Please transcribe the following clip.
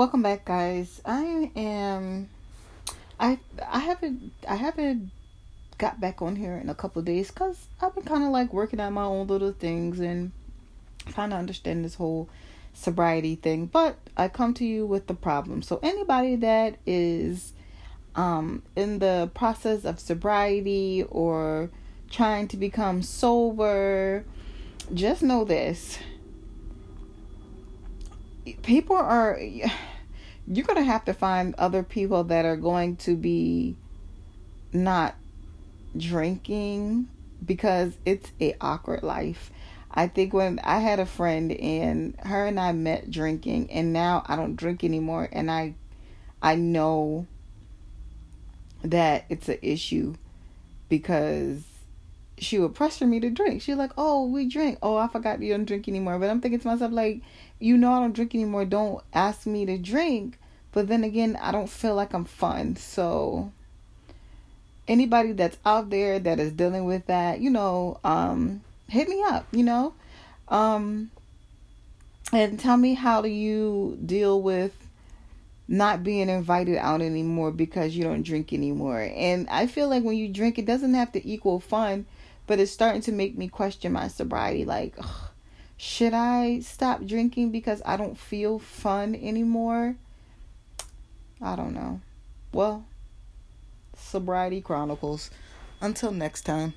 Welcome back, guys. I am. I I haven't I haven't got back on here in a couple days because I've been kind of like working on my own little things and trying to understand this whole sobriety thing. But I come to you with the problem. So anybody that is um in the process of sobriety or trying to become sober, just know this. People are you're going to have to find other people that are going to be not drinking because it's a awkward life. I think when I had a friend and her and I met drinking and now I don't drink anymore and I I know that it's an issue because she would pressure me to drink. She's like, "Oh, we drink. Oh, I forgot you don't drink anymore." But I'm thinking to myself, like, you know, I don't drink anymore. Don't ask me to drink. But then again, I don't feel like I'm fun. So anybody that's out there that is dealing with that, you know, um, hit me up. You know, um, and tell me how do you deal with not being invited out anymore because you don't drink anymore. And I feel like when you drink, it doesn't have to equal fun but it's starting to make me question my sobriety. Like, ugh, should I stop drinking because I don't feel fun anymore? I don't know. Well, Sobriety Chronicles. Until next time.